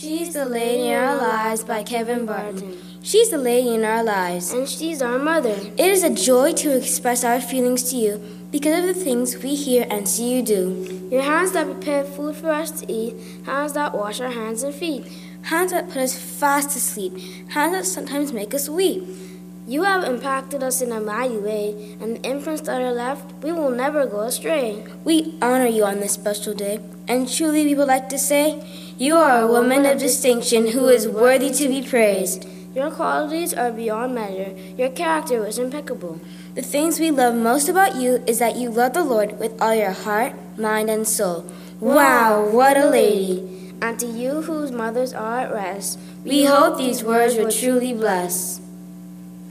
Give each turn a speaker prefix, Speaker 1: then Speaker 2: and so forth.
Speaker 1: She's the lady in our lives by Kevin Barton.
Speaker 2: She's the lady in our lives.
Speaker 1: And she's our mother.
Speaker 2: It is a joy to express our feelings to you because of the things we hear and see you do.
Speaker 1: Your hands that prepare food for us to eat, hands that wash our hands and feet,
Speaker 2: hands that put us fast to sleep, hands that sometimes make us weep.
Speaker 1: You have impacted us in a mighty way, and the imprints that are left, we will never go astray.
Speaker 2: We honor you on this special day, and truly we would like to say, You are a woman of distinction who is worthy to be praised.
Speaker 1: Your qualities are beyond measure. Your character was impeccable.
Speaker 2: The things we love most about you is that you love the Lord with all your heart, mind, and soul. Wow, what a lady!
Speaker 1: And to you whose mothers are at rest,
Speaker 2: we, we hope these words will truly bless.